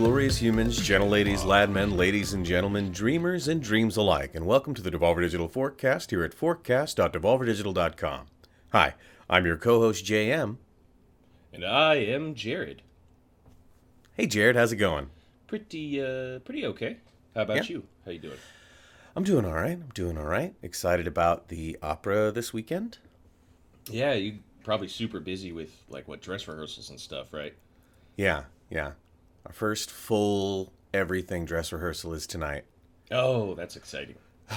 Glorious humans, gentle ladies, lad men, ladies and gentlemen, dreamers and dreams alike, and welcome to the Devolver Digital Forecast here at forecast.devolverdigital.com. Hi, I'm your co-host JM. And I am Jared. Hey Jared, how's it going? Pretty uh pretty okay. How about Yeah. you? How you doing? I'm doing all right. I'm doing all right. Excited about the opera this weekend. Yeah, you probably super busy with like what dress rehearsals and stuff, right? Yeah, yeah. Our first full everything dress rehearsal is tonight. Oh, that's exciting.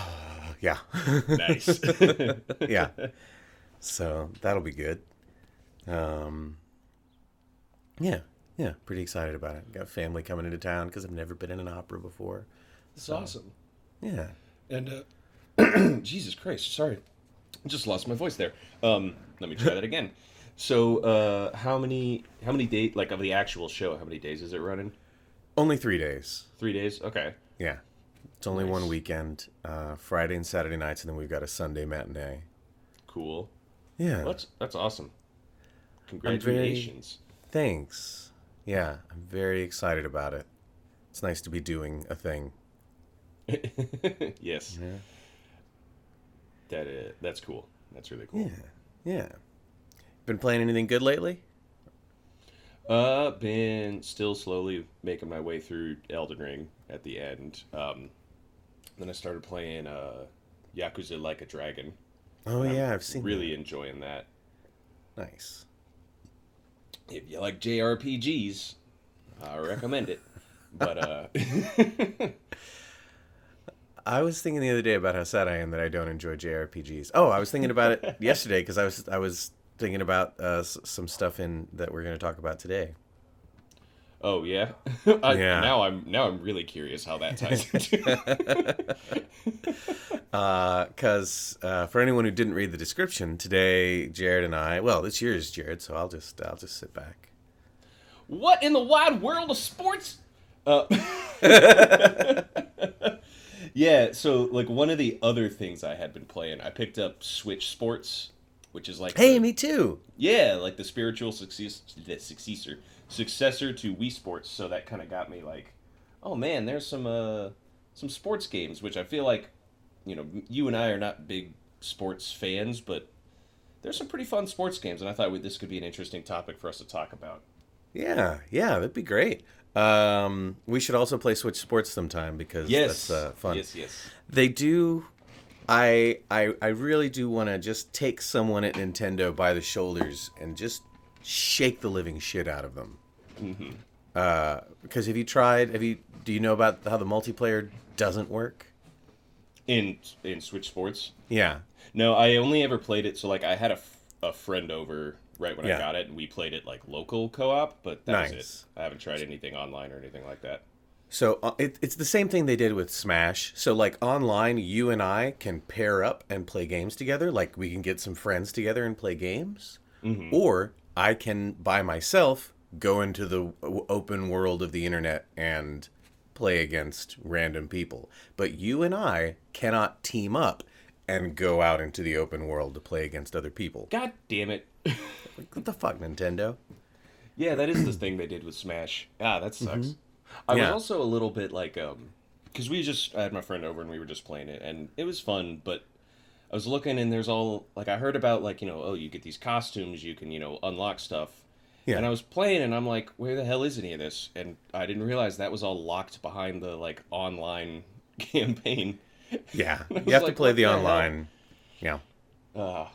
Yeah. Nice. yeah. So that'll be good. Um, yeah, yeah, pretty excited about it. Got family coming into town because I've never been in an opera before. That's awesome. Yeah. And uh Jesus Christ, sorry. I just lost my voice there. Um let me try that again. So, uh how many how many days like of the actual show, how many days is it running? Only three days. 3 days? Okay. Yeah. It's only one weekend, uh, Friday and Saturday nights, and then we've got a Sunday matinee. Cool. Yeah. Well, that's that's awesome. very- Congratulations. Thanks. Yeah, I'm very excited about it. It's nice to be doing a thing. yes. Yeah. That uh, that's cool. That's really cool. Yeah. Yeah. Been playing anything good lately? Uh, been still slowly making my way through Elden Ring at the end. Um, then I started playing uh, Yakuza Like a Dragon. Oh yeah, I've seen Really enjoying that. that. nice. If you like JRPGs, I recommend it. But uh, I was thinking the other day about how sad I am that I don't enjoy JRPGs. Oh, I was thinking about it yesterday because I was I was thinking about uh, some stuff in that we're going to talk about today. oh yeah, I, Yeah. Now I'm now I'm really curious how that ties into. Because uh, for anyone who didn't read the description today, Jared and I well, it's yours, Jared. So I'll just I'll just sit back. What in the wide world of sports? Uh, yeah, so like one of the other things I had been playing, I picked up Switch Sports, which is like Hey, the- me too. yeah, like the spiritual success, the successor successor to Wii Sports. So that kind of got me like, oh man, there's some uh some sports games, which I feel like, you know, you and I are not big sports fans, but there's some pretty fun sports games, and I thought this could be an interesting topic for us to talk about. Yeah, yeah, that'd be great. Um, we should also play Switch Sports sometime because Yes, that's uh, fun. yes, yes. They do. I I I really do want to just take someone at Nintendo by the shoulders and just shake the living shit out of them. Mm-hmm. Uh, because have you tried? Have you? Do you know about how the multiplayer doesn't work? In in Switch Sports. Yeah. No, I only ever played it. So like, I had a, f- a friend over right when Yeah. I got it, and we played it like local co-op. But that was Nice. it. I haven't tried anything online or anything like that. So uh, it, it's the same thing they did with Smash. So like online, you and I can pair up and play games together. Like we can get some friends together and play games, Mm-hmm. or I can by myself go into the open world of the internet and play against random people. But you and I cannot team up and go out into the open world to play against other people. God damn it! What the fuck, Nintendo? yeah, that is the thing they did with Smash. Ah, that sucks. I was also a little bit like, um, because we just I had my friend over and we were just playing it, and it was fun. But I was looking and there's all like I heard about like you know oh you get these costumes you can you know unlock stuff. Yeah. And I was playing and I'm like, where the hell is any of this? And I didn't realize that was all locked behind the like online campaign. Yeah, you have to play the hell? online. Yeah. Uh,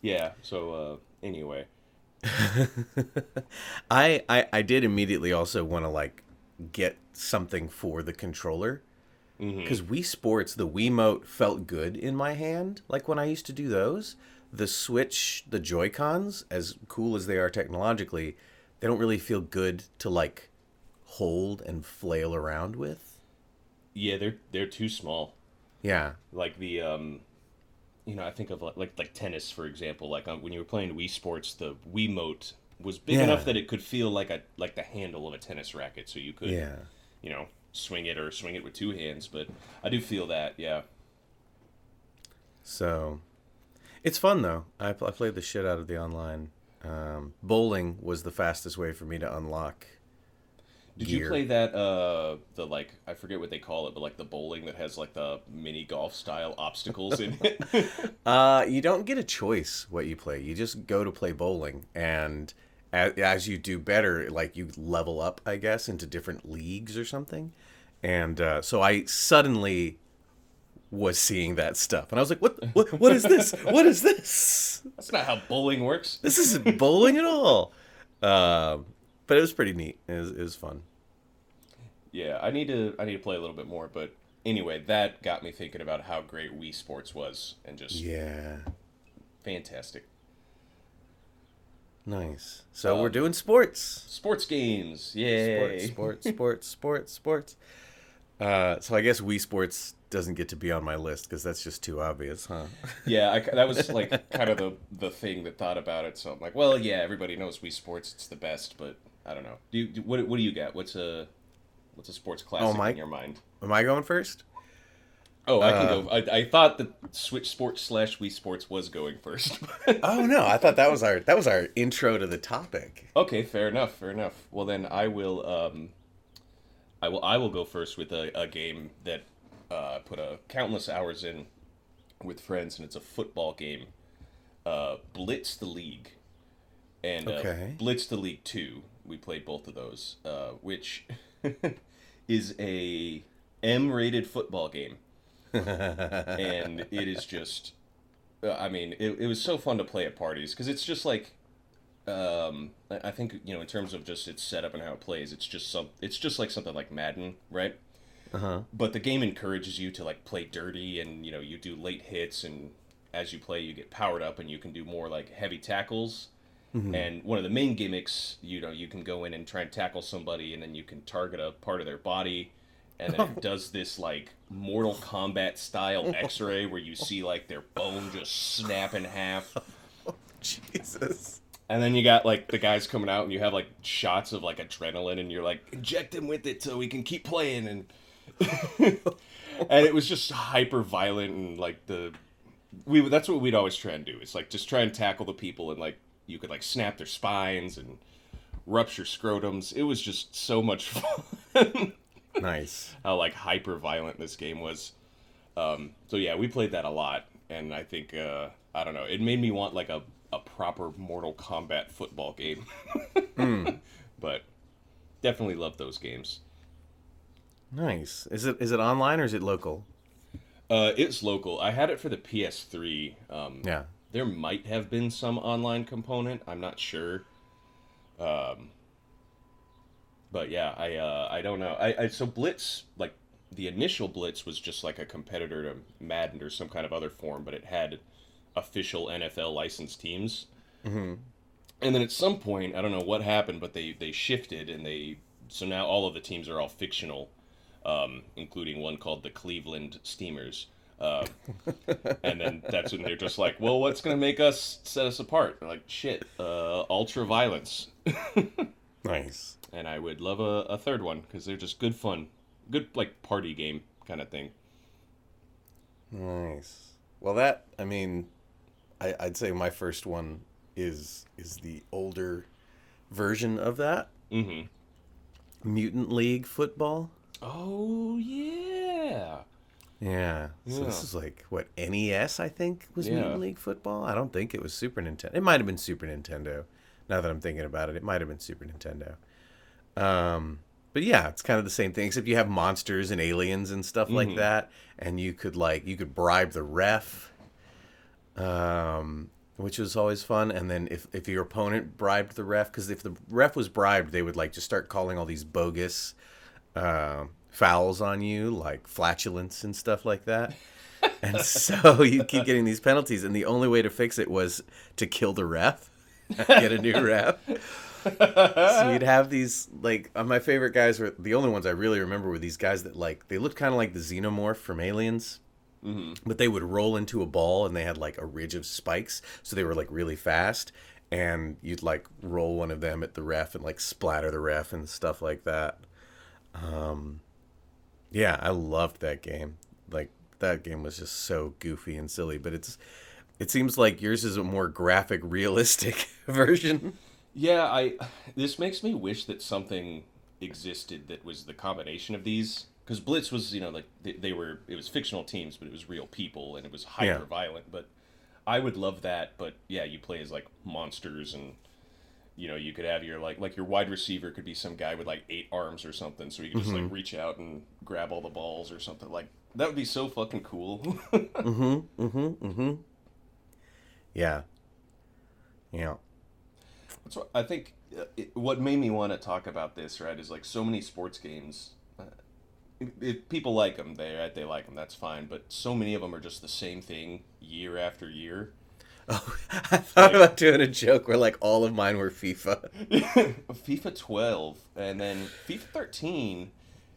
yeah. So uh, anyway, I, I I did immediately also want to like get something for the controller Mm-hmm. because Wii Sports the Wiimote felt good in my hand like when I used to do those. The Switch, the Joy Cons, as cool as they are technologically, they don't really feel good to like hold and flail around with. yeah, they're they're too small. Yeah, Like the um, you know, I think of like like, like tennis for example. Like um, when you were playing Wii Sports, the Wiimote was big Yeah. enough that it could feel like a like the handle of a tennis racket, so you could yeah. you know swing it or swing it with two hands. But I do feel that, yeah. So it's fun though. I, I played the shit out of the online. Um, bowling was the fastest way for me to unlock Did gear. you play that uh the like I forget what they call it, but like the bowling that has like the mini golf style obstacles in it? Uh, you don't get a choice what you play. You just go to play bowling, and as, as you do better, like you level up, I guess, into different leagues or something. And uh, so I suddenly was seeing that stuff, and I was like, "What? What? What is this? What is this? That's not how bowling works. This isn't bowling at all." Um, but it was pretty neat. It was, it was fun. Yeah, I need to I need to play a little bit more, but anyway, that got me thinking about how great Wii Sports was and just Yeah, fantastic. Nice. So Um, we're doing sports. Sports games. Yay. Sports, sports, sports, sports, sports. Uh, so I guess Wii Sports doesn't get to be on my list because that's just too obvious, huh? Yeah, I, that was like kind of the the thing that thought about it. So I'm like, well, yeah, everybody knows Wii Sports; it's the best. But I don't know. Do you do, what? What do you got? What's a what's a sports classic my- in your mind? Am I going first? Oh, I can Uh, go. I, I thought that Switch Sports slash Wii Sports was going first. Oh no, I thought that was our that was our intro to the topic. okay, fair enough. Fair enough. Well, then I will. Um, I will. I will go first with a, a game that uh, I put a countless hours in with friends, and it's a football game. Uh, Blitz the League, and uh, Okay. Blitz the League Two. We played both of those, uh, which is a M-rated football game, and it is just. I mean, it, it was so fun to play at parties because it's just like um, I think you know in terms of just its setup and how it plays, it's just some. It's just like something like Madden, right? Uh huh. But the game encourages you to like play dirty, and you know you do late hits, and as you play, you get powered up, and you can do more like heavy tackles. And one of the main gimmicks, you know, you can go in and try and tackle somebody, and then you can target a part of their body, and then it does this like Mortal Kombat style X-ray where you see like their bone just snap in half. Jesus. And then you got like the guys coming out, and you have like shots of like adrenaline, and you're like, inject him with it so we can keep playing. And and it was just hyper violent, and like the we that's what we'd always try and do. It's like just try and tackle the people, and like you could like snap their spines and rupture scrotums. It was just so much fun. Nice. how like hyper violent this game was. Um, so yeah, we played that a lot, and I think uh, I don't know, it made me want like a, a proper Mortal Kombat football game. But definitely love those games. Nice. Is it is it online or is it local? Uh, it's local. I had it for the PS3. Um, Yeah. There might have been some online component. I'm not sure. Um, but yeah, I uh, I don't know. I, I so Blitz like the initial Blitz was just like a competitor to Madden or some kind of other form, but it had official NFL licensed teams. Mm-hmm. And then at some point, I don't know what happened, but they they shifted and they so now all of the teams are all fictional, um, including one called the Cleveland Steamers. Uh, and then that's when they're just like, well, what's gonna make us set us apart? They're like, shit, uh, ultra violence. Nice. and I would love a, a third one because they're just good fun, good like party game kind of thing. Nice. Well, that I mean, I, I'd say my first one is is the older version of that Mm-hmm. Mutant League football. Oh yeah. Yeah. So this is like what NES I think was Yeah. Mutant League football. I don't think it was Super Nintendo. It might have been Super Nintendo. Now that I'm thinking about it, it might have been Super Nintendo. Um, but yeah, it's kind of the same thing, except you have monsters and aliens and stuff like Mhm. that, and you could like you could bribe the ref, um, which was always fun. And then if if your opponent bribed the ref, because if the ref was bribed, they would like just start calling all these bogus uh, fouls on you, like flatulence and stuff like that. And so you keep getting these penalties, and the only way to fix it was to kill the ref, get a new ref. so you'd have these like uh, my favorite guys were the only ones I really remember were these guys that like they looked kind of like the xenomorph from Aliens, Mm-hmm. but they would roll into a ball and they had like a ridge of spikes, so they were like really fast. And you'd like roll one of them at the ref and like splatter the ref and stuff like that. Um, yeah, I loved that game. Like that game was just so goofy and silly, but it's it seems like yours is a more graphic, realistic version. Yeah, I. This makes me wish that something existed that was the combination of these. Because Blitz was, you know, like they, they were, it was fictional teams, but it was real people and it was hyper Yeah. violent. But I would love that. But yeah, you play as like monsters and you know you could have your like like your wide receiver could be some guy with like eight arms or something so you can just like reach out and grab all the balls or something like that would be so fucking cool Mm-hmm. Mm-hmm. Mm-hmm. Yeah. Yeah. That's what I think. Uh, it, what made me want to talk about this, right, is like so many sports games. Uh, if, people like them, they right, they like them. That's fine. But so many of them are just the same thing year after year. Oh, I thought about doing a joke where like all of mine were FIFA. FIFA 12 and then FIFA 13.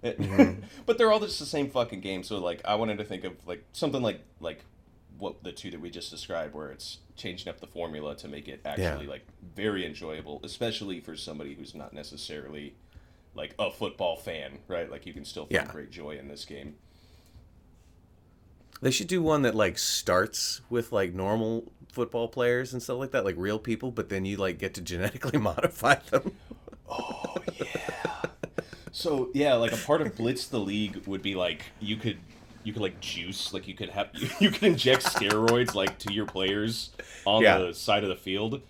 Mm-hmm. but they're all just the same fucking game. So like, I wanted to think of like something like like what the two that we just described, where it's changing up the formula to make it actually Yeah. like very enjoyable, especially for somebody who's not necessarily like a football fan, right? Like you can still find Yeah. great joy in this game. They should do one that like starts with like normal football players and stuff like that, like real people, but then you like get to genetically modify them. Oh yeah. so yeah, like a part of Blitz the League would be like you could you could like juice, like you could have you could inject steroids like to your players on Yeah. the side of the field.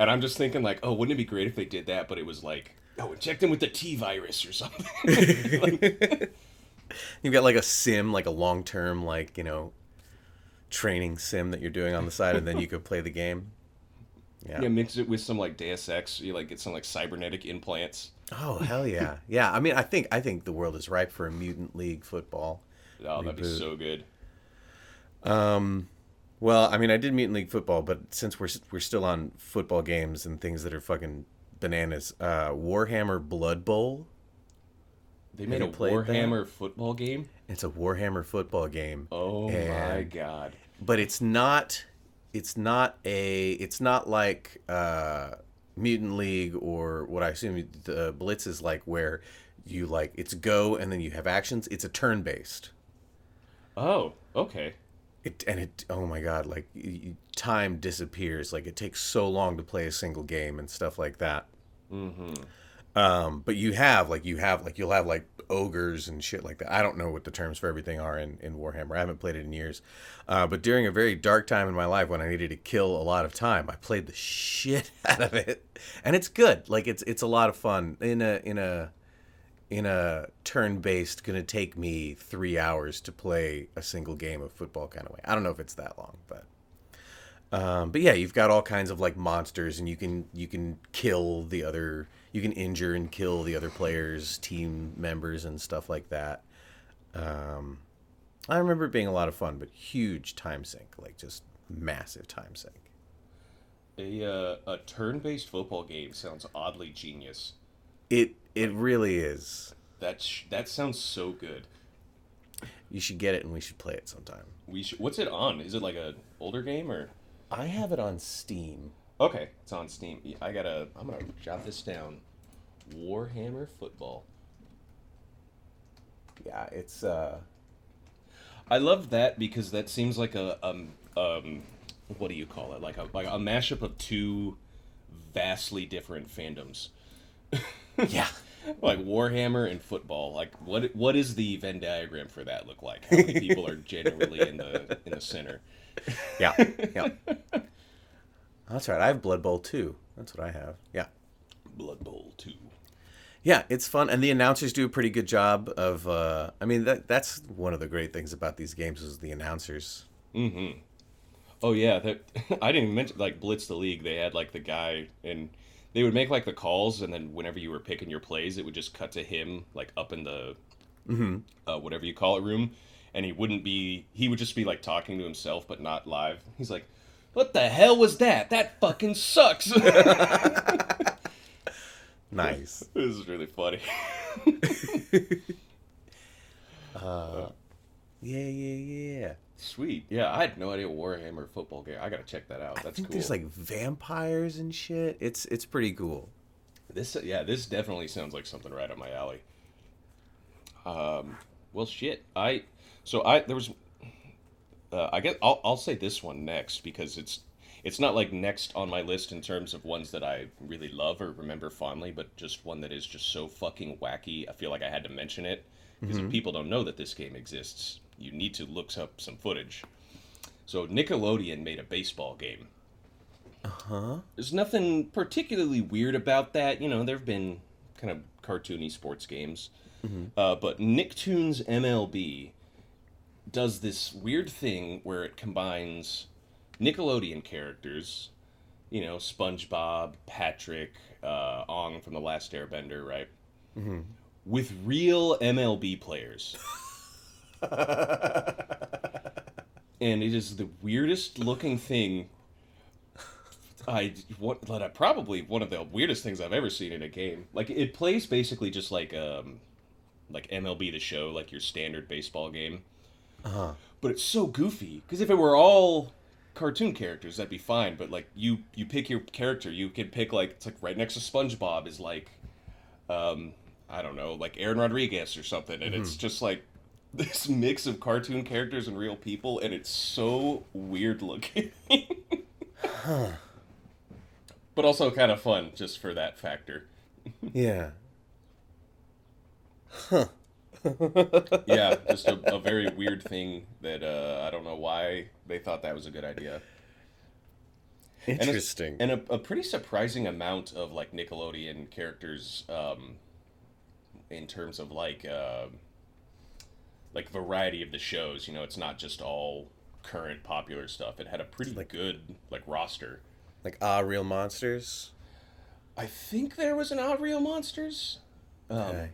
And I'm just thinking like, oh, wouldn't it be great if they did that, but it was like, oh, inject them with the T virus or something. Like, You've got like a sim, like a long term, like, you know, training sim that you're doing on the side, and then you could play the game. Yeah. yeah, mix it with some like Deus Ex, you like get some like cybernetic implants. Oh hell yeah. Yeah. I mean I think I think the world is ripe for a mutant league football. Oh, that'd be so good. Um well, I mean I did mutant league football, but since we're we're still on football games and things that are fucking bananas, uh Warhammer Blood Bowl. They made a played that? Warhammer football game. It's a Warhammer football game. Oh my god. but it's not it's not a it's not like uh mutant league or what i assume the blitz is like where you like it's go and then you have actions it's a turn based Oh, okay. it and it oh my god like time disappears. Like it takes so long to play a single game and stuff like that. Mm-hmm. um but you have like you have like you'll have like ogres and shit like that. I don't know what the terms for everything are in in warhammer. I haven't played it in years. Uh, but during a very dark time in my life when i needed to kill a lot of time i played the shit out of it. And it's good. Like it's it's a lot of fun. In a in a in a turn based gonna take me three hours to play a single game of football kind of way i don't know if it's that long but um, but yeah, you've got all kinds of like monsters, and you can you can kill the other, you can injure and kill the other players, team members, and stuff like that. Um, I remember it being a lot of fun, but huge time sink, like just massive time sink. A uh, a turn-based football game sounds oddly genius. It it really is. That sh- that sounds so good. You should get it, and we should play it sometime. We should. What's it on? Is it like a older game or? I have it on Steam. Okay, it's on Steam. I gotta. I'm gonna jot this down. Warhammer football. Yeah, it's uh, I love that because that seems like a um um what do you call it? Like a like a mashup of two vastly different fandoms. yeah. like Warhammer and football. Like what what is the Venn diagram for that look like? How many people are genuinely in the in the center? Yeah, yeah. That's right. I have Blood Bowl too. That's what I have. Yeah. Blood Bowl two. Yeah, it's fun, and the announcers do a pretty good job of. Uh, I mean, that that's one of the great things about these games is the announcers. Mm-hmm. Oh yeah, that I didn't even mention like Blitz the League. They had like the guy and they would make like the calls, and then whenever you were picking your plays, it would just cut to him like up in the Mm-hmm. uh, whatever you call it room, and he wouldn't be. He would just be like talking to himself, but not live. He's like, "What the hell was that? That fucking sucks." Nice. this is really funny. Uh, yeah, yeah, yeah. Sweet. Yeah, I had no idea Warhammer football game. I gotta check that out. I That's think cool. there's like vampires and shit. It's it's pretty cool. This yeah, this definitely sounds like something right up my alley. Um, well, shit. I so I there was. Uh, I guess I'll I'll say this one next because it's it's not like next on my list in terms of ones that I really love or remember fondly, but just one that is just so fucking wacky. I feel like I had to mention it because if people don't know that this game exists, you need to look up some footage. So Nickelodeon made a baseball game. Uh huh. There's nothing particularly weird about that. You know, there have been kind of cartoony sports games. Mm Uh, but Nicktoons MLB does this weird thing where it combines Nickelodeon characters, you know, SpongeBob, Patrick, uh, Aang from The Last Airbender, right? Mm-hmm. With real MLB players. and it is the weirdest looking thing I what I probably one of the weirdest things I've ever seen in a game. Like it plays basically just like um like MLB the show, like your standard baseball game. Uh huh. But it's so goofy because if it were all cartoon characters, that'd be fine. But like you you pick your character, you can pick like it's like right next to SpongeBob is like um I don't know, like Aaron Rodriguez or something, and it's just like this mix of cartoon characters and real people, and it's so weird looking. Huh. but also kind of fun just for that factor. Yeah. Huh. Yeah, just a, a very weird thing that uh, I don't know why they thought that was a good idea. Interesting. And a, a pretty surprising amount of like Nickelodeon characters um, in terms of like uh, like variety of the shows. You know, it's not just all current popular stuff. It had a pretty Like- good like roster. like ah, real monsters. I think there was an Odd Real Monsters. Um, Okay.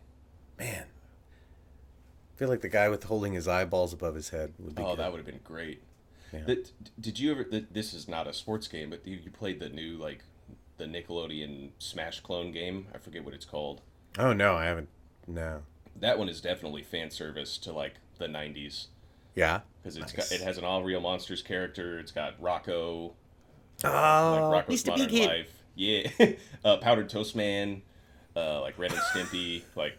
Man. I feel like the guy with holding his eyeballs above his head would be Oh, good. that would have been great. Yeah. That, did you ever? th- This is not a sports game, but you, you played the new like the Nickelodeon Smash clone game. I forget what it's called. Oh no, I haven't. No. That one is definitely fan service to like the '90s Yeah. because it's Nice. got it has an all real monsters character. It's got Rocko, Oh, like Rocko's. Modern. Life. Yeah, uh, Powdered Toast Man, uh, like Ren and Stimpy, like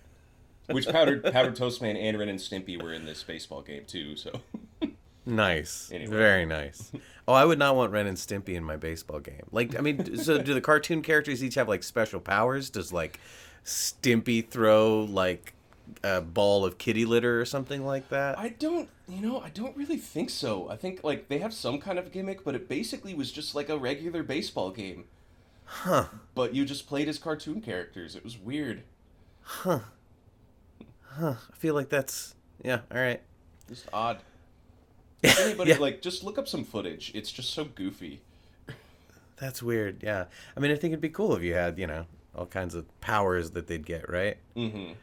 which Powdered Powdered Toast Man and Ren and Stimpy were in this baseball game too. So Nice. Anyway. Very nice. Oh, I would not want Ren and Stimpy in my baseball game. Like, I mean, so do the cartoon characters each have like special powers? Does like Stimpy throw like a ball of kitty litter or something like that? I don't, you know, I don't really think so. I think like they have some kind of gimmick, but it basically was just like a regular baseball game. Huh. But you just played as cartoon characters. It was weird. Huh. Huh. I feel like that's yeah. All right. Just odd. If anybody Yeah. like just look up some footage. It's just so goofy. That's weird. Yeah. I mean, I think it'd be cool if you had you know all kinds of powers that they'd get, right? Mm-hmm.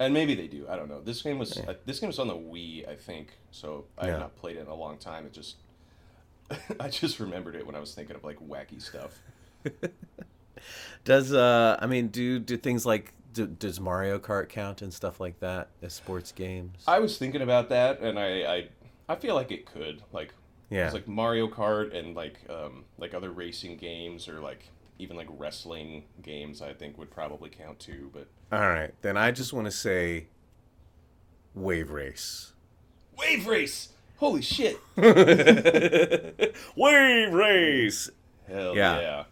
And maybe they do. I don't know. This game was uh, this game was on the Wii, I think. So I Yeah. have not played it in a long time. It just I just remembered it when I was thinking of like wacky stuff. Does uh, I mean, do do things like do, does Mario Kart count and stuff like that as sports games? I was thinking about that, and I I, I feel like it could like yeah. It's like Mario Kart and like um, like other racing games or like even like wrestling games. I think would probably count too. But All right, then I just want to say Wave Race. Wave Race, holy shit! Wave Race. Hell Yeah. yeah!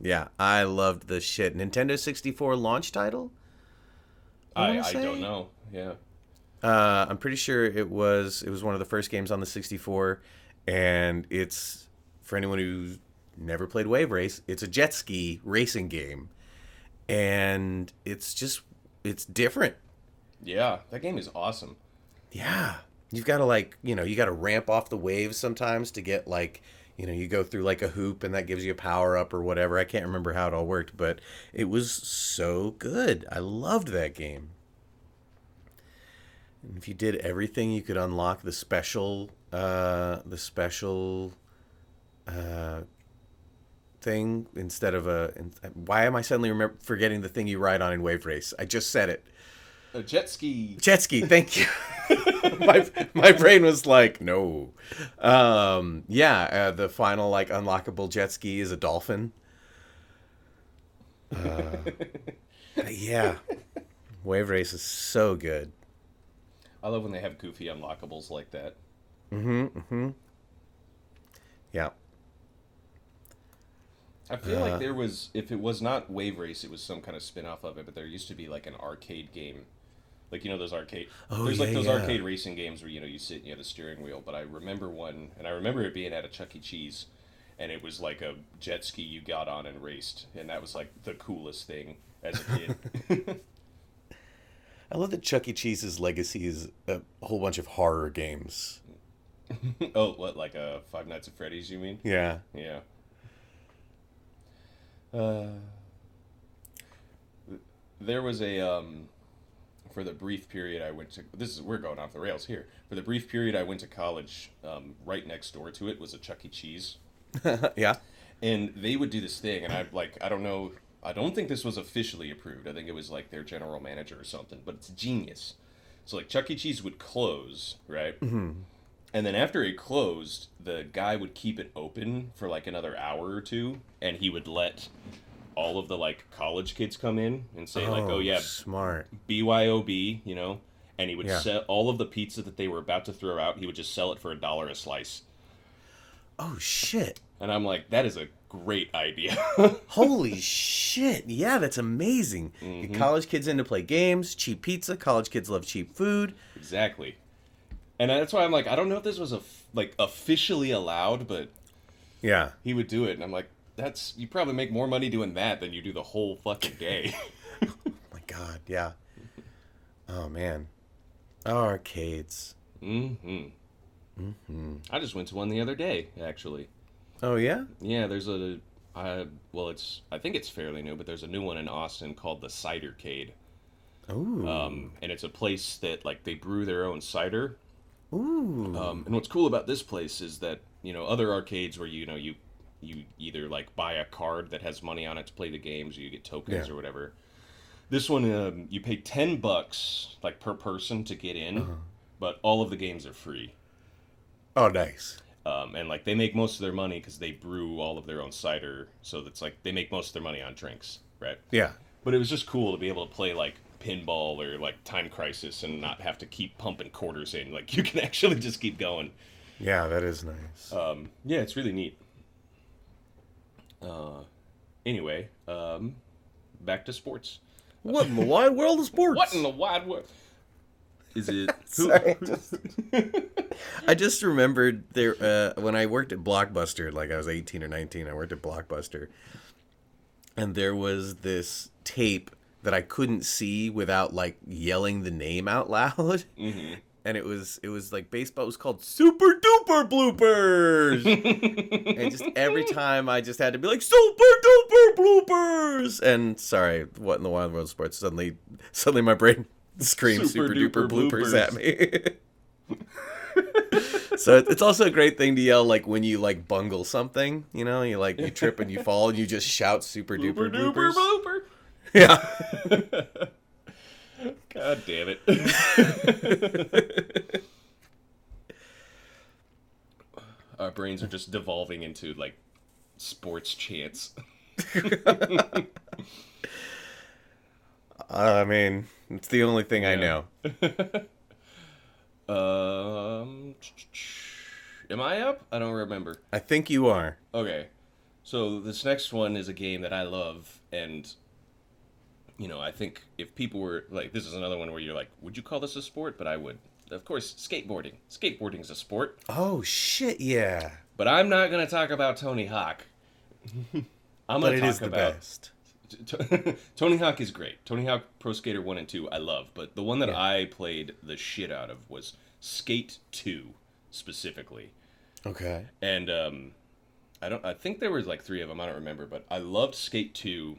Yeah, I loved the shit. Nintendo 64 launch title? I I, I, don't know. Yeah. Uh, I'm pretty sure it was it was one of the first games on the 64 and it's for anyone who's never played Wave Race, it's a jet ski racing game. And it's just it's different. Yeah, that game is awesome. Yeah. You've got to like, you know, you got to ramp off the waves sometimes to get like, you know, you go through like a hoop and that gives you a power up or whatever. I can't remember how it all worked, but it was so good. I loved that game. And if you did everything, you could unlock the special uh the special uh thing instead of a why am I suddenly remember forgetting the thing you ride on in Wave Race? I just said it. A jet ski. Jet ski, thank you. my my brain was like, no. Um, yeah, uh, the final like unlockable jet ski is a dolphin. Uh, yeah, Wave Race is so good. I love when they have goofy unlockables like that. Mm-hmm. Mm-hmm. Yeah. I feel Uh. like there was, if it was not Wave Race, it was some kind of spin off of it, but there used to be like an arcade game. Like, you know, those arcade. Oh, there's like those yeah. arcade racing games where, you know, you sit and you have the steering wheel. But I remember one, and I remember it being at a Chuck E. Cheese, and it was like a jet ski you got on and raced. And that was like the coolest thing as a kid. I love that Chuck E. Cheese's legacy is a whole bunch of horror games. oh, what, like uh, Five Nights at Freddy's, you mean? Yeah. Yeah. Uh, there was a um, for the brief period I went to. This is we're going off the rails here. For the brief period I went to college, um, right next door to it was a Chuck E. Cheese, yeah. and they would do this thing, and I like I don't know. I don't think this was officially approved. I think it was like their general manager or something, but it's genius. So like Chuck E. Cheese would close, right? And then after it closed, the guy would keep it open for like another hour or two, and he would let all of the like college kids come in and say like, "Oh, oh yeah, Smart. BYOB," you know, and he would Yeah. sell all of the pizza that they were about to throw out. He would just sell it for a dollar a slice, Oh shit. and I'm like, that is a great idea. Holy shit. Yeah, that's amazing. Get college kids in to play games, cheap pizza. College kids love cheap food. exactly, and that's why I'm like, I don't know if this was a like officially allowed, but Yeah. he would do it, and I'm like, that's you probably make more money doing that than you do the whole fucking day. oh my god, yeah. Oh man. Arcades. Mm-hmm. Mm-hmm. I just went to one the other day, actually. Oh yeah? Yeah, there's a, I well, it's I think it's fairly new, but there's a new one in Austin called the Cidercade, Ooh. um, and it's a place that like they brew their own cider. Ooh. Um, and what's cool about this place is that you know other arcades where you know you you either like buy a card that has money on it to play the games, or you get tokens Yeah. or whatever. This one, um, you pay ten bucks like per person to get in, Uh-huh. but all of the games are free. oh nice. um, and like they make most of their money because they brew all of their own cider so that's like they make most of their money on drinks right Yeah. but it was just cool to be able to play like pinball or like time crisis and not have to keep pumping quarters in like you can actually just keep going Yeah, that is nice. um, yeah it's really neat uh, anyway um, back to sports what in the wide world of sports? what in the wide world is it who, Sorry, I just, I just remembered there uh, when I worked at Blockbuster, like I was 18 or 19, I worked at Blockbuster. And there was this tape that I couldn't see without like yelling the name out loud. Mhm. And it was it was like baseball it was called Super Duper Bloopers. and just every time I just had to be like Super Duper Bloopers. And sorry, what in the wild world of sports suddenly suddenly my brain screams Super super, duper, duper bloopers, at me. so it's also a great thing to yell like when you like bungle something, you know, you like you trip and you fall and you just shout super duper Duper bloopers. blooper Yeah. God damn it. Our brains are just devolving into like sports chants. I mean, it's the only thing I know. Um, am I up? I don't remember. I think you are. Okay. So this next one is a game that I love and you know, I think if people were like this is another one where you're like, would you call this a sport? But I would. Of course, skateboarding. Skateboarding's a sport. Oh shit, yeah. But I'm not going to talk about Tony Hawk. I'm But going it to is talk the about best. Tony Hawk is great. Tony Hawk Pro Skater 1 and 2 I love, but the one that Yeah. I played the shit out of was Skate 2 specifically. Okay. And um I don't I think there was like 3 of them, I don't remember, but I loved Skate 2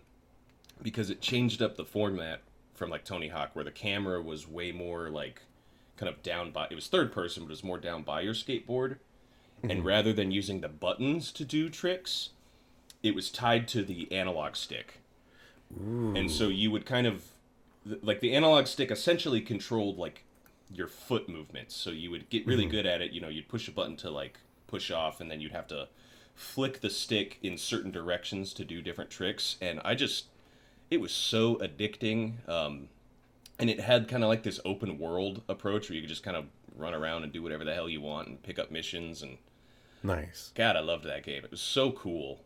because it changed up the format from like Tony Hawk where the camera was way more like kind of down by it was third person but it was more down by your skateboard. And mm-hmm. rather than using the buttons to do tricks it was tied to the analog stick. And so you would kind of like the analog stick essentially controlled like your foot movements. So you would get really mm-hmm. good at it you know you'd push a button to like push off and then you'd have to flick the stick in certain directions to do different tricks. And i just it was so addicting um, and it had kind of like this open world approach where you could just kind of run around and do whatever the hell you want and pick up missions and Nice. god i loved that game it was so cool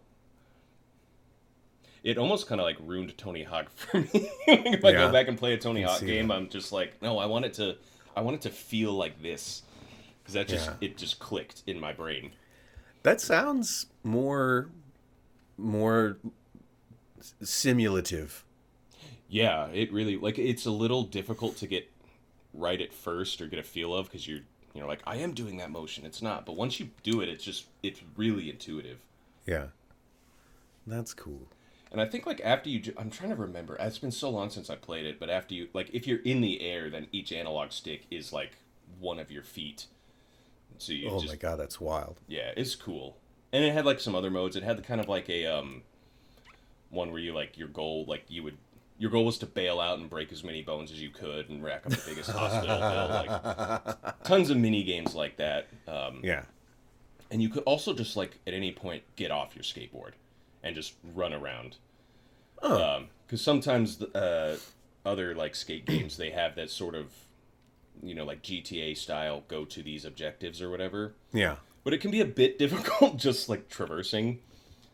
it almost kind of like ruined Tony Hawk for me. if I Yeah. go back and play a Tony Hawk game, that. I'm just like, no, I want it to, I want it to feel like this, because that just Yeah. it just clicked in my brain. That sounds more more simulative. Yeah, it really like it's a little difficult to get right at first or get a feel of because you're you know like I am doing that motion. It's not, but once you do it, it's just it's really intuitive. Yeah. That's cool. And I think like after you, I'm trying to remember. It's been so long since I played it, but after you like if you're in the air, then each analog stick is like one of your feet. So you Oh just my god, that's wild. yeah, it's cool. And it had like some other modes. It had the kind of like a um one where you like your goal like you would your goal was to bail out and break as many bones as you could and rack up the biggest hospital bill. Like tons of mini games like that. Um, Yeah. and you could also just like at any point get off your skateboard and just run around. Oh. Because sometimes the, uh, other like skate games they have that sort of you know like GTA style go to these objectives or whatever. Yeah. But it can be a bit difficult just like traversing.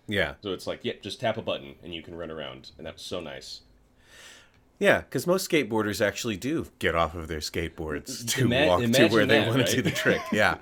Yeah. So it's like, yep, just tap a button and you can run around, and that was so nice. Yeah, because most skateboarders actually do get off of their skateboards to Ima- walk to where they that, want to do the trick. Yeah.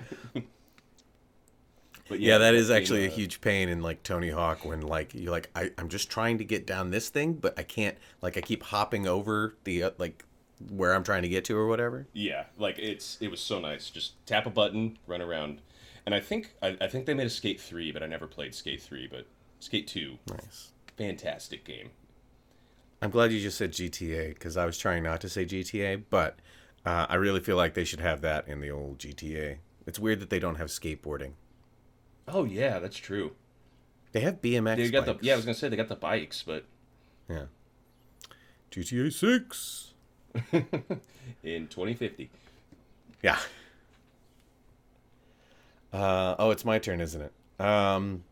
But Yeah, that is being, actually a uh, huge pain in like Tony Hawk when like you're like I, I'm just trying to get down this thing, but I can't like I keep hopping over the uh, like where I'm trying to get to or whatever. Yeah, like it's it was so nice. Just tap a button, run around, and I think I, I think they made a Skate three, but I never played Skate three. But Skate two, Nice. fantastic game. I'm glad you just said GTA because I was trying not to say GTA, but uh, I really feel like they should have that in the old GTA. It's weird that they don't have skateboarding. Oh yeah, that's true. They have BMX. They got the yeah, I was gonna say they got the bikes, but yeah. GTA Six. in 2050. Yeah. Uh, oh, it's my turn, isn't it? Um,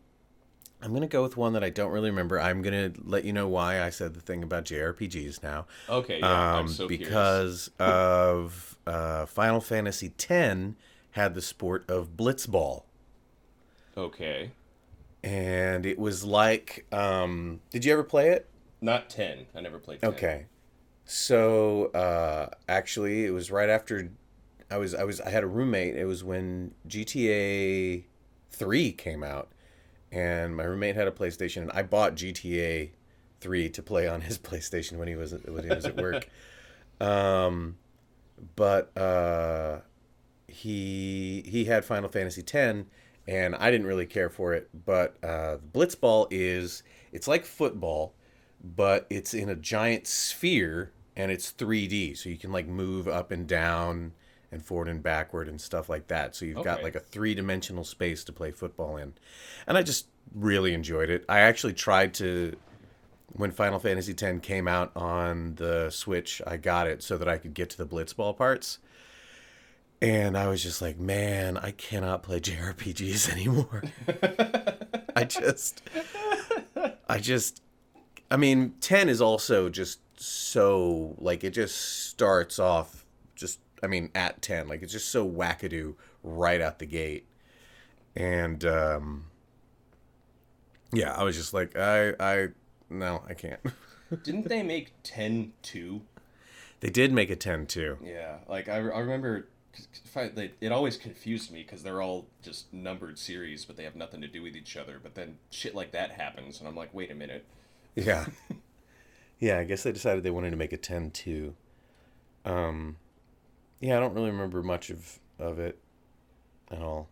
I'm gonna go with one that I don't really remember. I'm gonna let you know why I said the thing about JRPGs now. Okay, yeah, I'm um, so curious. because of uh, Final Fantasy X had the sport of Blitzball, Okay, and it was like, um, did you ever play it? not 10. I never played 10. Okay. So uh, actually, it was right after I was I was I had a roommate. It was when GTA Three came out, and my roommate had a PlayStation, and I bought GTA Three to play on his PlayStation when he was when he was at work. um, but uh, he he had Final Fantasy X, and I didn't really care for it. But uh, Blitzball is it's like football, but it's in a giant sphere and it's 3D, so you can like move up and down and forward and backward and stuff like that. So you've got like a three dimensional space to play football in, and I just really enjoyed it. I actually tried to. When Final Fantasy X came out on the Switch, I got it so that I could get to the Blitzball parts. And I was just like, man, I cannot play JRPGs anymore. I just, I just, I mean, 10 is also just so, like, it just starts off just, I mean, at 10. Like, it's just so wackadoo right out the gate. And, um, yeah, I was just like, I, I, no, I can't. Didn't they make 10 2? they did make a 10 too. Yeah, like I, I remember I- they- it always confused me because they're all just numbered series, but they have nothing to do with each other. But then shit like that happens, and I'm like, wait a minute. Yeah. yeah, I guess they decided they wanted to make a 10 too. Um, yeah, I don't really remember much of, of it at all.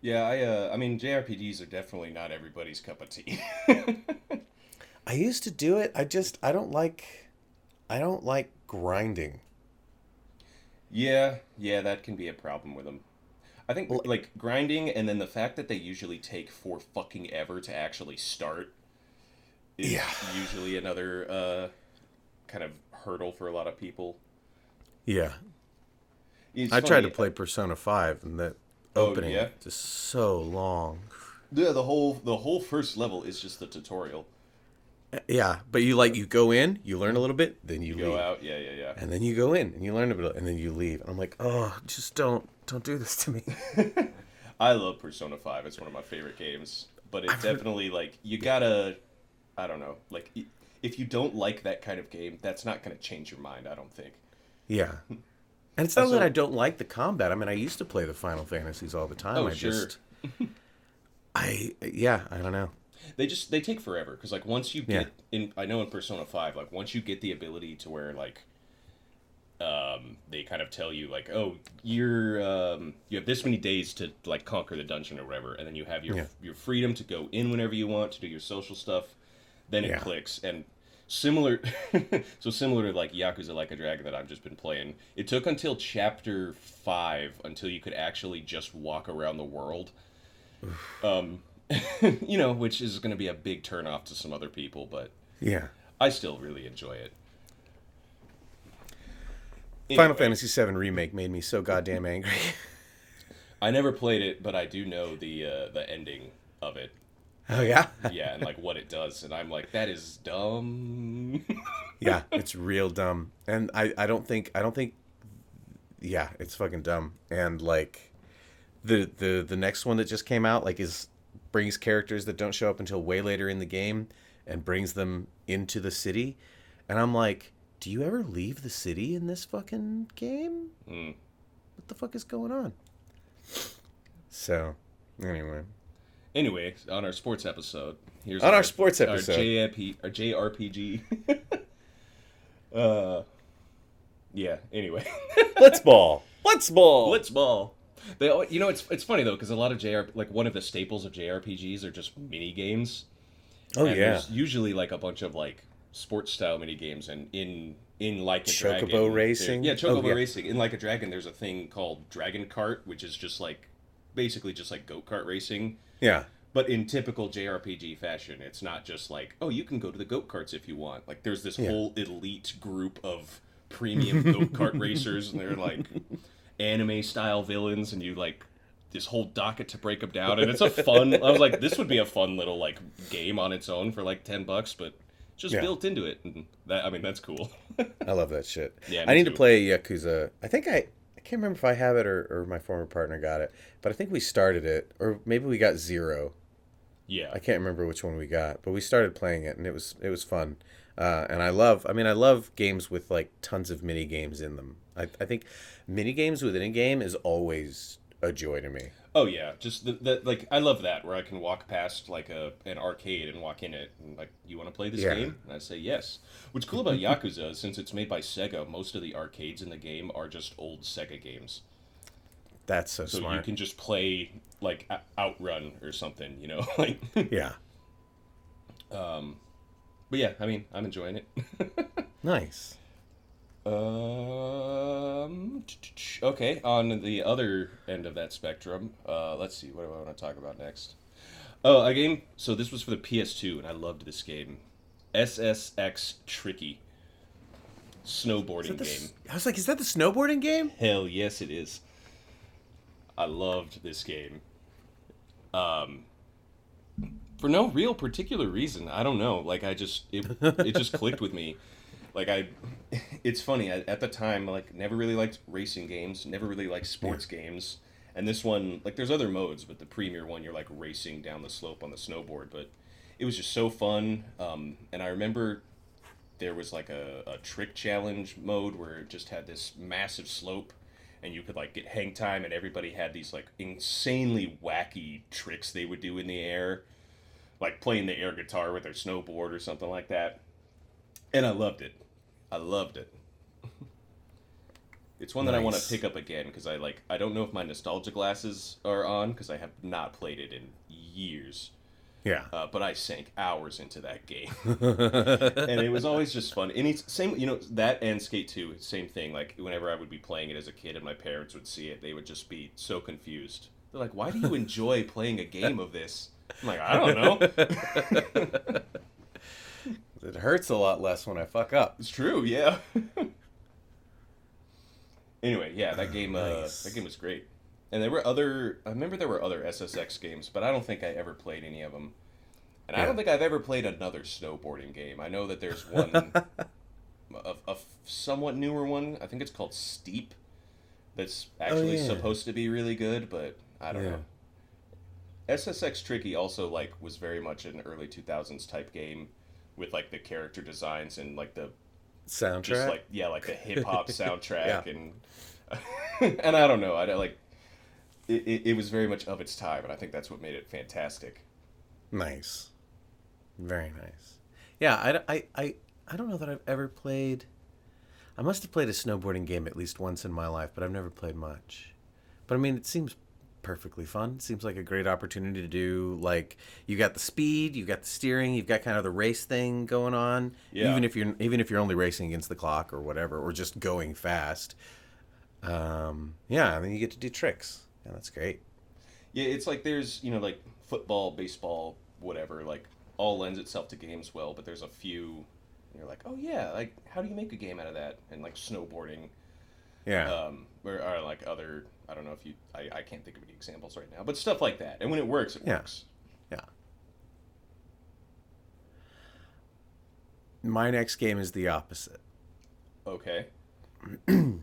Yeah, I uh, I mean JRPGs are definitely not everybody's cup of tea. I used to do it. I just, I don't like, I don't like grinding. yeah, yeah, that can be a problem with them. I think like grinding, and then the fact that they usually take for fucking ever to actually start is Yeah. usually another uh, kind of hurdle for a lot of people. Yeah. It's I tried to play uh, Persona 5 and that Oh, opening yeah? just so long. Yeah, the whole the whole first level is just the tutorial. Uh, yeah, but you like, you go in, you learn a little bit, then you, You go leave. out, yeah, yeah, yeah. And then you go in and you learn a bit, and then you leave. And I'm like, oh, just don't, don't do this to me. I love Persona Five. It's one of my favorite games, but it's definitely like you gotta I don't know. Like if you don't like that kind of game, that's not going to change your mind. I don't think. Yeah. And it's not Also- that I don't like the combat. I mean, I used to play the Final Fantasies all the time. Oh, I sure. just, I yeah, I don't know. They just they take forever because like once you Yeah. get in, I know in Persona Five, like once you get the ability to where like, um, they kind of tell you like, oh, you're um, you have this many days to like conquer the dungeon or whatever, and then you have your Yeah. your freedom to go in whenever you want to do your social stuff. Then it Yeah. clicks and similar so similar to like Yakuza Like a Dragon that I've just been playing. It took until chapter five until you could actually just walk around the world. um, you know, which is going to be a big turnoff to some other people, but Yeah. I still really enjoy it. Final Fantasy VII remake made me so goddamn angry. I never played it, but I do know the uh, the ending of it. Oh yeah. Yeah, and like what it does, and I'm like, that is dumb. yeah, it's real dumb. And I, I don't think I don't think yeah, it's fucking dumb. And like the the the next one that just came out like is brings characters that don't show up until way later in the game and brings them into the city. And I'm like, do you ever leave the city in this fucking game? Mm. What the fuck is going on? So, anyway. Anyway, on our sports episode, here's On our sports episode. our JRP, our JRPG. uh, yeah. Anyway, Let's ball. Let's ball. Blitzball. They, al- you know, it's it's funny though because a lot of JR like one of the staples of JRPGs are just mini games. oh And yeah. there's usually like a bunch of like sports style mini games, and in in like a Chocobo Dragon, there- racing? Yeah, Oh, Chocobo yeah. racing. In like a Dragon, there's a thing called Dragon Kart, which is just like basically just like go kart racing. Yeah. But in typical JRPG fashion, it's not just like, oh, you can go to the goat carts if you want. Like, there's this Yeah. whole elite group of premium goat cart racers, and they're like anime style villains, and you like this whole docket to break them down. And it's a fun. I was like, this would be a fun little like game on its own for like ten bucks, but just Yeah. built into it. And that, I mean, that's cool. I love that shit. Yeah, I need too. to play Yakuza. I think I I can't remember if I have it or, or my former partner got it, but I think we started it, or maybe we got zero. yeah. I can't remember which one we got, but we started playing it and it was it was fun. Uh, and I love, I mean, I love games with like tons of mini games in them. I, I think mini games within a game is always a joy to me. Oh yeah, just the, the like I love that where I can walk past like a an arcade and walk in it and like you want to play this Yeah. game and I say yes. What's cool about Yakuza is since it's made by Sega, most of the arcades in the game are just old Sega games. That's so, So smart. you can just play like Outrun or something, you know, like Yeah, um but yeah, I mean, I'm enjoying it. nice. Um. Okay, on the other end of that spectrum, uh, let's see. What do I want to talk about next? Oh, a game. So this was for the PS2, and I loved this game. SSX Tricky. Snowboarding The game. I was like, is that the snowboarding game? Hell yes, it is. I loved this game. Um, for no real particular reason. I don't know. Like I just it it just clicked with me. Like I, it's funny. I, at the time, like never really liked racing games. Never really liked sports games. And this one, like, there's other modes, but the premier one, you're like racing down the slope on the snowboard. But it was just so fun. Um, and I remember there was like a, a trick challenge mode where it just had this massive slope and you could like get hang time and everybody had these like insanely wacky tricks they would do in the air like playing the air guitar with their snowboard or something like that and i loved it i loved it it's one that i want to pick up again because i like i don't know if my nostalgia glasses are on because i have not played it in years Yeah. uh, but I sank hours into that game, and it was always just fun. And it's same, you know, that and Skate Two, same thing. Like whenever I would be playing it as a kid, and my parents would see it, they would just be so confused. They're like, "Why do you enjoy playing a game of this?" I'm like, "I don't know. it hurts a lot less when I fuck up. It's true, yeah." anyway, yeah, that game, uh, Nice. that game was great. And there were other. I remember there were other SSX games, but I don't think I ever played any of them. And I don't think I've ever played another snowboarding game. I know that there's one, a, a somewhat newer one. I think it's called Steep. That's actually Oh, yeah. supposed to be really good, but I don't Yeah. know. SSX Tricky also like was very much an early 2000s type game. With like the character designs and like the Soundtrack. just like yeah, like the hip hop soundtrack Yeah. and and I don't know, I don't, like it, it, it was very much of its time, and I think that's what made it fantastic. Nice. Very nice. Yeah, I, I, I, I don't know that I've ever played. I must have played a snowboarding game at least once in my life, but I've never played much. But I mean, it seems perfectly fun. Seems like a great opportunity to do like you got the speed, you got the steering, you've got kind of the race thing going on. Yeah. Even if you're even if you're only racing against the clock or whatever, or just going fast. Um, yeah, I mean, you get to do tricks. Yeah, that's great. Yeah, it's like there's you know like football, baseball, whatever. Like all lends itself to games well, but there's a few. You're like, oh yeah, like how do you make a game out of that? And like snowboarding, Yeah. um, or, or like other. I don't know if you. I, I can't think of any examples right now, but stuff like that. And when it works, it Yeah. works. Yeah. My next game is the opposite. Okay.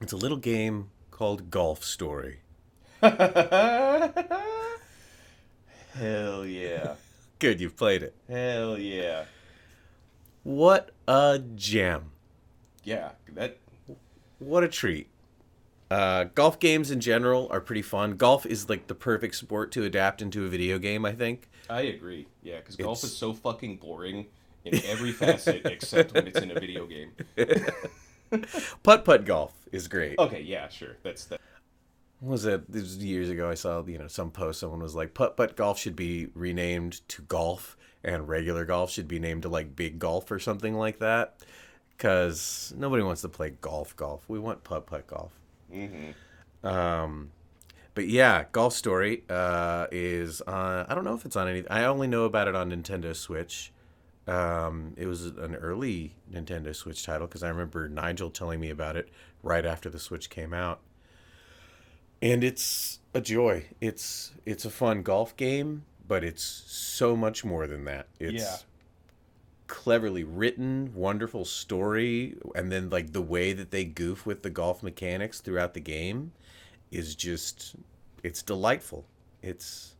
It's a little game called Golf Story. Hell yeah. Good, you've played it. Hell yeah. What a gem. Yeah, that What a treat. Uh, golf games in general are pretty fun. Golf is like the perfect sport to adapt into a video game, I think. I agree. Yeah, because golf is so fucking boring in every facet except when it's in a video game. Putt putt golf is great. Okay, yeah, sure. That's that. What was it? This was years ago. I saw you know some post. Someone was like, "Putt putt golf should be renamed to golf, and regular golf should be named to like big golf or something like that." Because nobody wants to play golf. Golf. We want putt putt golf. Mm-hmm. Um, but yeah, Golf Story uh, is on. I don't know if it's on any. I only know about it on Nintendo Switch. Um, it was an early Nintendo Switch title because I remember Nigel telling me about it right after the Switch came out. And it's a joy. It's it's a fun golf game, but it's so much more than that. It's Yeah. Cleverly written, wonderful story, and then like the way that they goof with the golf mechanics throughout the game is just it's delightful. It's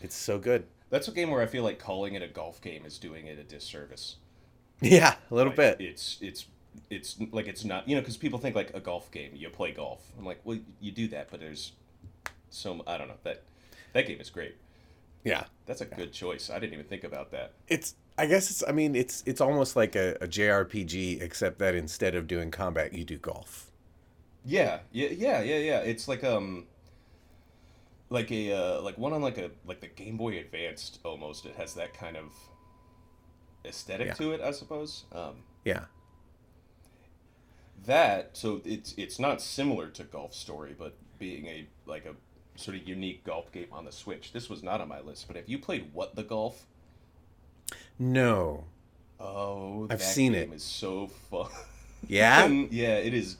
it's so good. That's a game where I feel like calling it a golf game is doing it a disservice. Yeah, a little Like, bit. It's it's it's like it's not you know because people think like a golf game you play golf. I'm like well you do that but there's so I don't know that that game is great. Yeah. That's a good choice. I didn't even think about that. It's I guess it's I mean it's it's almost like a, a JRPG except that instead of doing combat you do golf. Yeah, yeah, yeah, yeah, yeah. It's like um, like a uh, like one on like a like the Game Boy Advanced almost. It has that kind of aesthetic Yeah. to it, I suppose. Um, Yeah. that so it's it's not similar to Golf Story, but being a like a sort of unique golf game on the Switch. This was not on my list, but have you played What the Golf? No. Oh, I've that seen game it. Is so fun. Yeah? yeah, it is.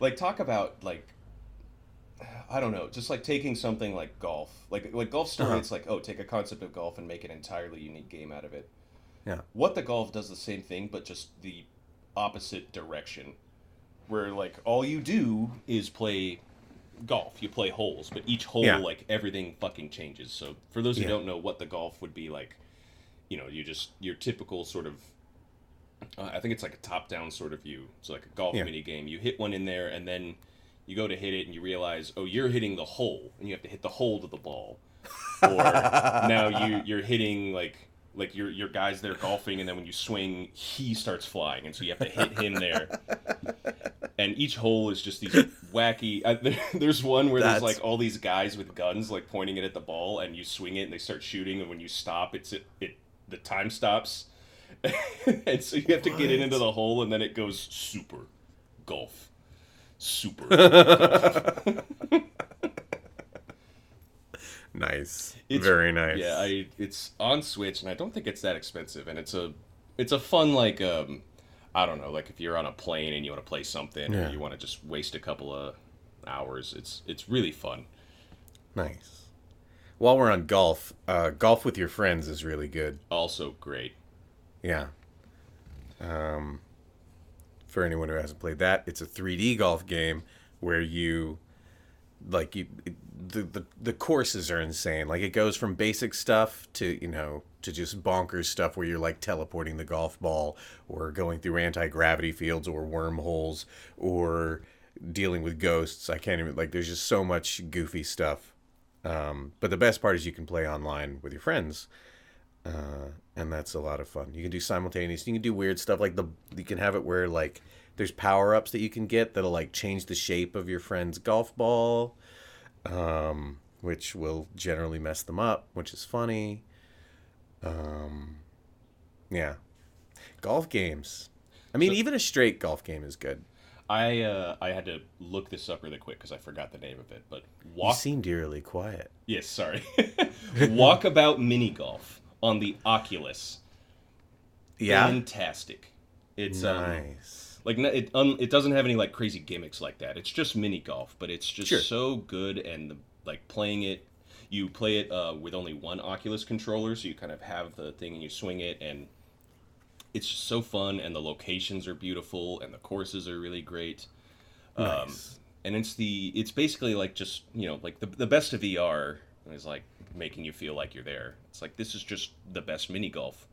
Like talk about like I don't know, just like taking something like golf, like like golf story. Uh-huh. It's like oh, take a concept of golf and make an entirely unique game out of it. Yeah. What the golf does the same thing, but just the opposite direction, where like all you do is play golf. You play holes, but each hole Yeah. like everything fucking changes. So for those who Yeah. don't know what the golf would be like, you know, you just your typical sort of uh, I think it's like a top-down sort of view. It's like a golf Yeah. mini game. You hit one in there, and then you go to hit it, and you realize, oh, you're hitting the hole, and you have to hit the hole to the ball. Or now you you're hitting like like your your guy's there golfing, and then when you swing, he starts flying, and so you have to hit him there. And each hole is just these wacky. Uh, there, there's one where That's- there's like all these guys with guns like pointing it at the ball, and you swing it, and they start shooting, and when you stop, it's it, it the time stops, and so you have to get it into the hole, and then it goes super golf, super. Nice. It's- Very nice. Yeah, I it's on Switch, and I don't think it's that expensive, and it's a it's a fun like um I don't know like if you're on a plane and you want to play something Yeah. or you want to just waste a couple of hours, it's it's really fun. Nice. While we're on golf, uh, golf with your friends is really good. Also great. Yeah. Um, for anyone who hasn't played that, it's a 3D golf game where you, like, you the, the the courses are insane. Like it goes from basic stuff to you know to just bonkers stuff where you're like teleporting the golf ball or going through anti gravity fields or wormholes or dealing with ghosts. I can't even like. There's just so much goofy stuff. Um, but the best part is you can play online with your friends, uh, and that's a lot of fun. You can do simultaneous. You can do weird stuff like the. You can have it where like there's power ups that you can get that'll like change the shape of your friend's golf ball, um, which will generally mess them up, which is funny. Um, yeah, golf games. I mean, So- even a straight golf game is good. I uh, I had to look this up really quick because I forgot the name of it. But You walk. seemed eerily quiet. Yes, sorry. Walkabout mini golf on the Oculus. Yeah. Fantastic. It's um, nice. like it um, it doesn't have any like crazy gimmicks like that. It's just mini golf, but it's just Sure. so good and the, like playing it. You play it uh, with only one Oculus controller, so you kind of have the thing and you swing it, and it's just so fun. And the locations are beautiful, and the courses are really great. Um, Nice. and it's the it's basically like just you know like the the best of VR is like making you feel like you're there. It's like this is just the best mini golf.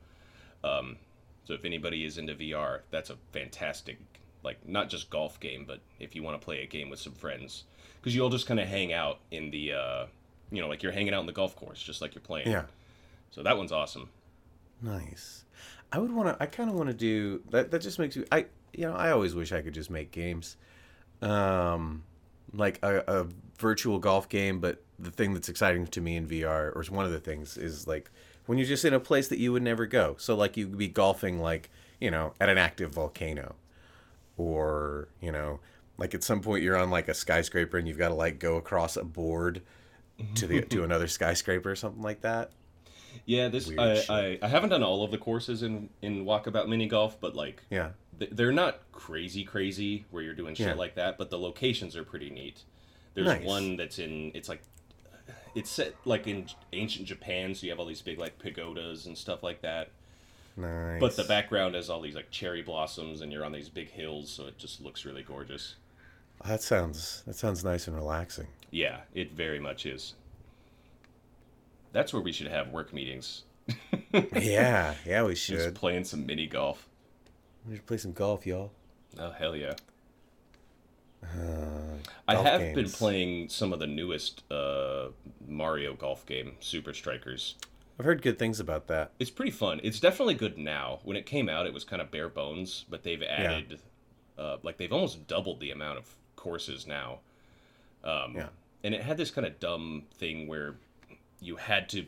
Um, so if anybody is into VR, that's a fantastic like not just golf game, but if you want to play a game with some friends, because you all just kind of hang out in the uh, you know like you're hanging out in the golf course, just like you're playing. Yeah. So that one's awesome. Nice. I would want to. I kind of want to do that. That just makes me. I you know I always wish I could just make games, um, like a, a virtual golf game. But the thing that's exciting to me in VR, or one of the things, is like when you're just in a place that you would never go. So like you'd be golfing like you know at an active volcano, or you know like at some point you're on like a skyscraper and you've got to like go across a board to the to another skyscraper or something like that. Yeah, this I. I I haven't done all of the courses in in Walkabout mini golf, but like Yeah. th- they're not crazy crazy where you're doing shit Yeah. like that but the locations are pretty neat there's Nice. one that's in it's like it's set like in ancient japan so you have all these big like pagodas and stuff like that Nice. but the background has all these like cherry blossoms and you're on these big hills so it just looks really gorgeous That sounds that sounds nice and relaxing. yeah it very much is that's where we should have work meetings yeah, yeah, we should. just playing some mini golf We should play some golf, y'all. oh hell yeah Uh, I have been playing some of the newest uh, Mario golf game, Super Strikers. I've heard good things about that. It's pretty fun. It's definitely good now. When it came out, it was kind of bare bones, but they've added, uh, like, they've almost doubled the amount of courses now. Um, Yeah. And it had this kind of dumb thing where you had to,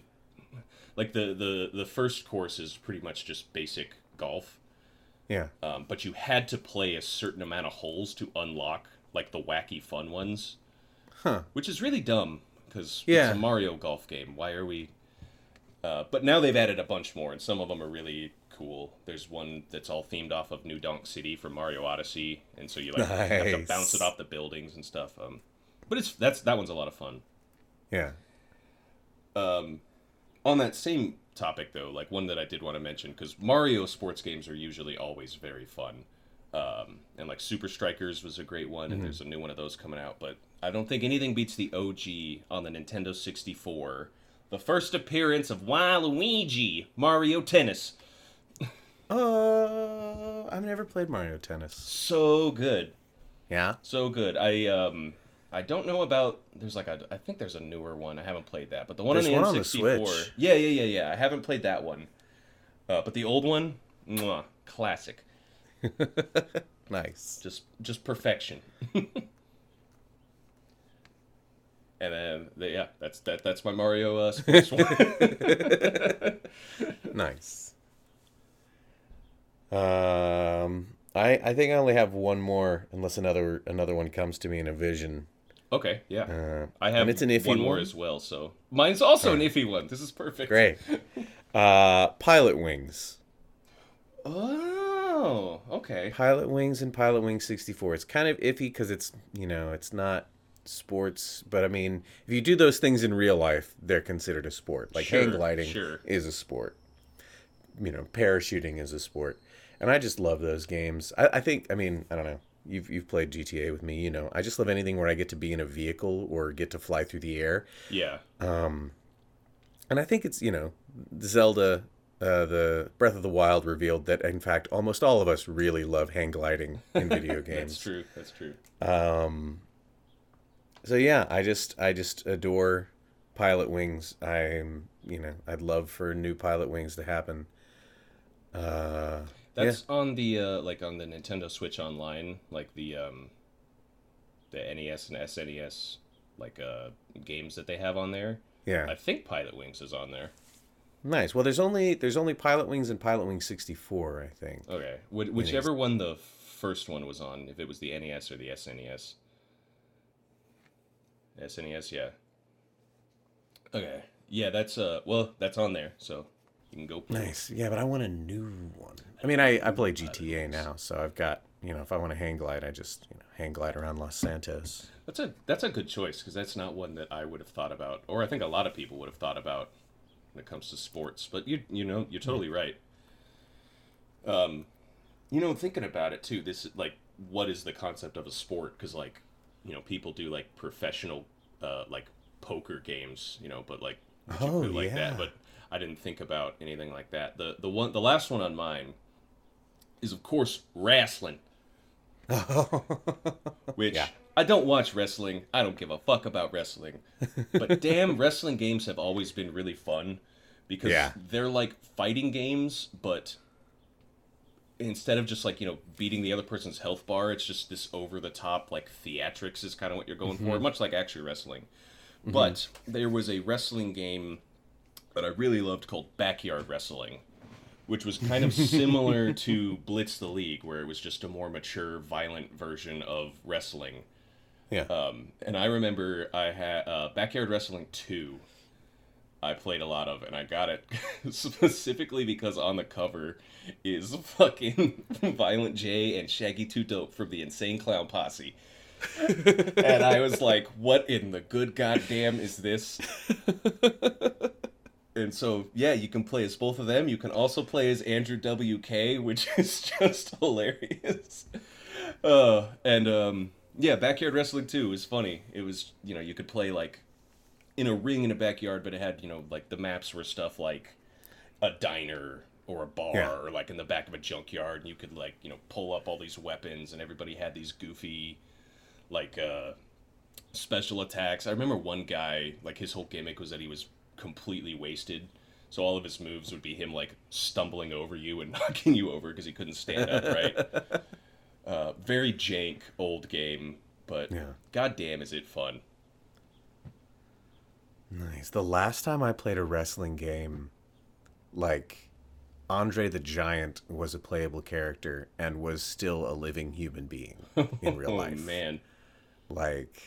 like, the, the, the first course is pretty much just basic golf. Yeah. Um, but you had to play a certain amount of holes to unlock like the wacky fun ones, Huh. which is really dumb because Yeah. it's a Mario golf game. Why are we? Uh, but now they've added a bunch more, and some of them are really cool. There's one that's all themed off of New Donk City from Mario Odyssey, and so you like have to bounce it off the buildings and stuff. Um, but it's that's that one's a lot of fun. Yeah. Um, on that same topic though, like one that I did want to mention because Mario sports games are usually always very fun. Um, and like Super Strikers was a great one, and there's a new one of those coming out. But I don't think anything beats the OG on the Nintendo 64. The first appearance of Waluigi, Mario Tennis. Uh, I've never played Mario Tennis. So good. Yeah. So good. I um I don't know about there's like a I think there's a newer one. I haven't played that. But the one There's on the one on the N64. Switch. Yeah, yeah, yeah, yeah. I haven't played that one. Uh, but the old one, mwah, classic. Nice. Just just perfection. and then the, yeah, that's that that's my Mario uh, sports one. Nice. Um, I I think I only have one more, unless another another one comes to me in a vision. Okay, yeah. Uh, I have it's an iffy one more as well, so mine's also an iffy one. This is perfect. great. Uh, Pilotwings. Oh, okay. Pilotwings and Pilotwings 64. It's kind of iffy because it's, you know, it's not sports, but I mean, if you do those things in real life, they're considered a sport. Like hang gliding sure. is a sport. You know, parachuting is a sport. And I just love those games. I, I think, I mean, I don't know. You've you've played GTA with me. You know, I just love anything where I get to be in a vehicle or get to fly through the air. Yeah. Um, and I think it's you know, Zelda, uh, the Breath of the Wild revealed that in fact almost all of us really love hang gliding in video games. That's true. That's true. Um, so yeah, I just I just adore Pilotwings. I'm you know I'd love for new Pilotwings to happen. Uh, That's on the uh, like on the Nintendo Switch Online, like the um, the NES and SNES like uh games that they have on there. yeah, I think Pilotwings is on there. nice. Well, there's only there's only Pilotwings and Pilotwings 64, I think. Okay, Wh- whichever one the first one was on, if it was the NES or the SNES. SNES, yeah. Okay, yeah, that's uh, well, that's on there, so you can go. play. Nice. Yeah, but I want a new one. I mean, I I play GTA now, so I've got you know if I want to hang glide, I just you know hang glide around Los Santos. That's a that's a good choice because that's not one that I would have thought about, or I think a lot of people would have thought about when it comes to sports. But you you know you're totally right. Um, you know, thinking about it too, this like what is the concept of a sport? Because like you know people do like professional uh, like poker games, you know, but like Oh, like yeah. that. But I didn't think about anything like that. The the one the last one on mine is of course wrestling which Yeah. I don't watch wrestling. I don't give a fuck about wrestling. But damn, wrestling games have always been really fun because Yeah. they're like fighting games, but instead of just like, you know, beating the other person's health bar, it's just this over the top like theatrics is kind of what you're going for, mm-hmm. much like actually wrestling. Mm-hmm. But there was a wrestling game that I really loved called Backyard Wrestling which was kind of similar to Blitz the League, where it was just a more mature, violent version of wrestling. yeah. Um, and I remember I had uh, Backyard Wrestling 2, I played a lot of, and I got it specifically because on the cover is fucking Violent J and Shaggy Two Dope from the Insane Clown Posse. and I was like, what in the good goddamn is this? And so yeah, you can play as both of them. You can also play as Andrew WK, which is just hilarious. Uh, and um, yeah, backyard wrestling 2 was funny. It was you know you could play like in a ring in a backyard, but it had you know like the maps were stuff like a diner or a bar Yeah. or like in the back of a junkyard, and you could like you know pull up all these weapons, and everybody had these goofy like uh special attacks. I remember one guy, like his whole gimmick was that he was completely wasted. So all of his moves would be him like stumbling over you and knocking you over because he couldn't stand up, right? uh, very jank old game, but Yeah. goddamn is it fun. Nice. The last time I played a wrestling game, like Andre the Giant was a playable character and was still a living human being in real oh life. man. Like,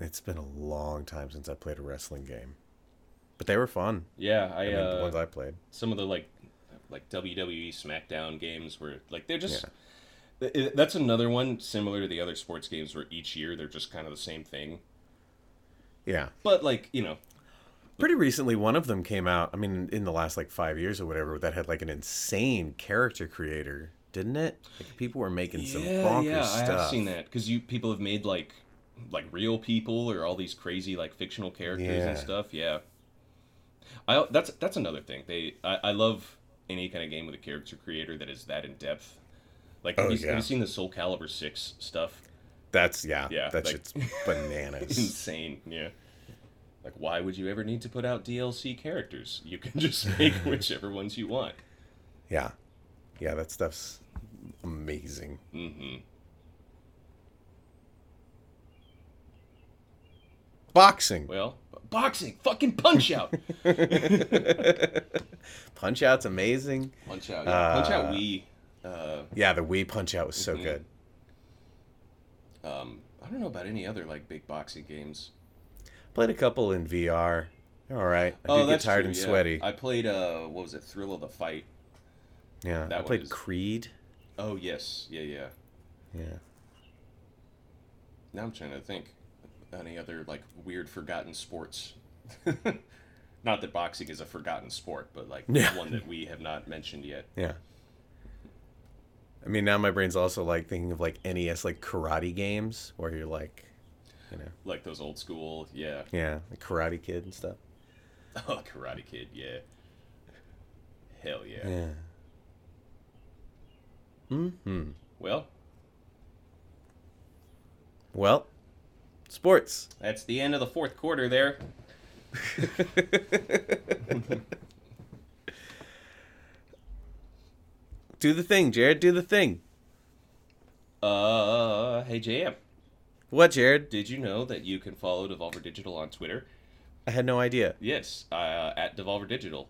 it's been a long time since I played a wrestling game, but they were fun. Yeah, I, I mean, the uh, ones I played. some of the like like WWE SmackDown games were like they're just Th- that's another one similar to the other sports games where each year they're just kind of the same thing. Yeah. But like, you know, Pretty recently, one of them came out. I mean, in the last like five years or whatever, that had like an insane character creator, didn't it? Like people were making some bonkers yeah, stuff. I have seen that because you people have made like like real people or all these crazy like fictional characters Yeah. and stuff. Yeah, I that's that's another thing. They I, I love any kind of game with a character creator that is that in depth. Like, have, Oh, you, yeah. have you seen the Soul Calibur six stuff? That's yeah. Yeah, that like- shit's bananas. Insane. Yeah. Like, why would you ever need to put out DLC characters? You can just make whichever ones you want. yeah, yeah. That stuff's amazing. hmm Boxing. Well, boxing, fucking punch out. Punch Out's amazing. Punch out. Yeah. Punch out. Uh, We. Uh, Yeah, the Wii Punch Out was so Mhm. good. um, I don't know about any other like big boxing games. Played a couple in VR. All right. I oh, do get tired true, and yeah. sweaty. I played. Uh, what was it? Thrill of the Fight. yeah, that I played is- Creed. Oh yes, yeah, yeah. Yeah. Now I'm trying to think. Any other like weird forgotten sports? not that boxing is a forgotten sport, but like Yeah. one that we have not mentioned yet. Yeah. I mean, now my brain's also like thinking of like NES like karate games where you're like, you know, Like those old school, yeah. yeah, like Karate Kid and stuff. Oh, Karate Kid, yeah. Hell yeah. Yeah. Hmm. Well, Well, sports. that's the end of the fourth quarter there. do the thing, Jared. Do the thing. Uh, hey JM, What, Jared? did you know that you can follow Devolver Digital on Twitter? I had no idea. Yes, uh, at Devolver Digital,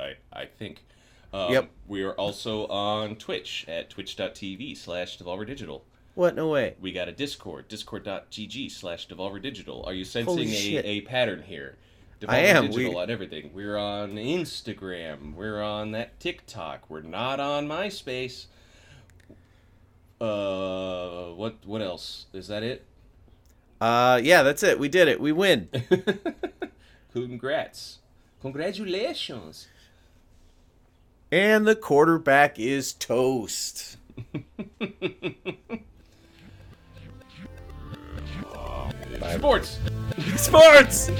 I, I, think. Um, Yep. We are also on Twitch at twitch.tv slash Devolver Digital. What? No way. We got a Discord, discord.gg slash Devolver Digital. Are you sensing a, a pattern here? Devolver I am. Digital We- on everything. We're on Instagram. We're on that TikTok. We're not on MySpace. Uh, what what else? Is that it? Uh, yeah, that's it. We did it. We win. Congrats. Congratulations. And the quarterback is toast. Bye. Sports. Sports.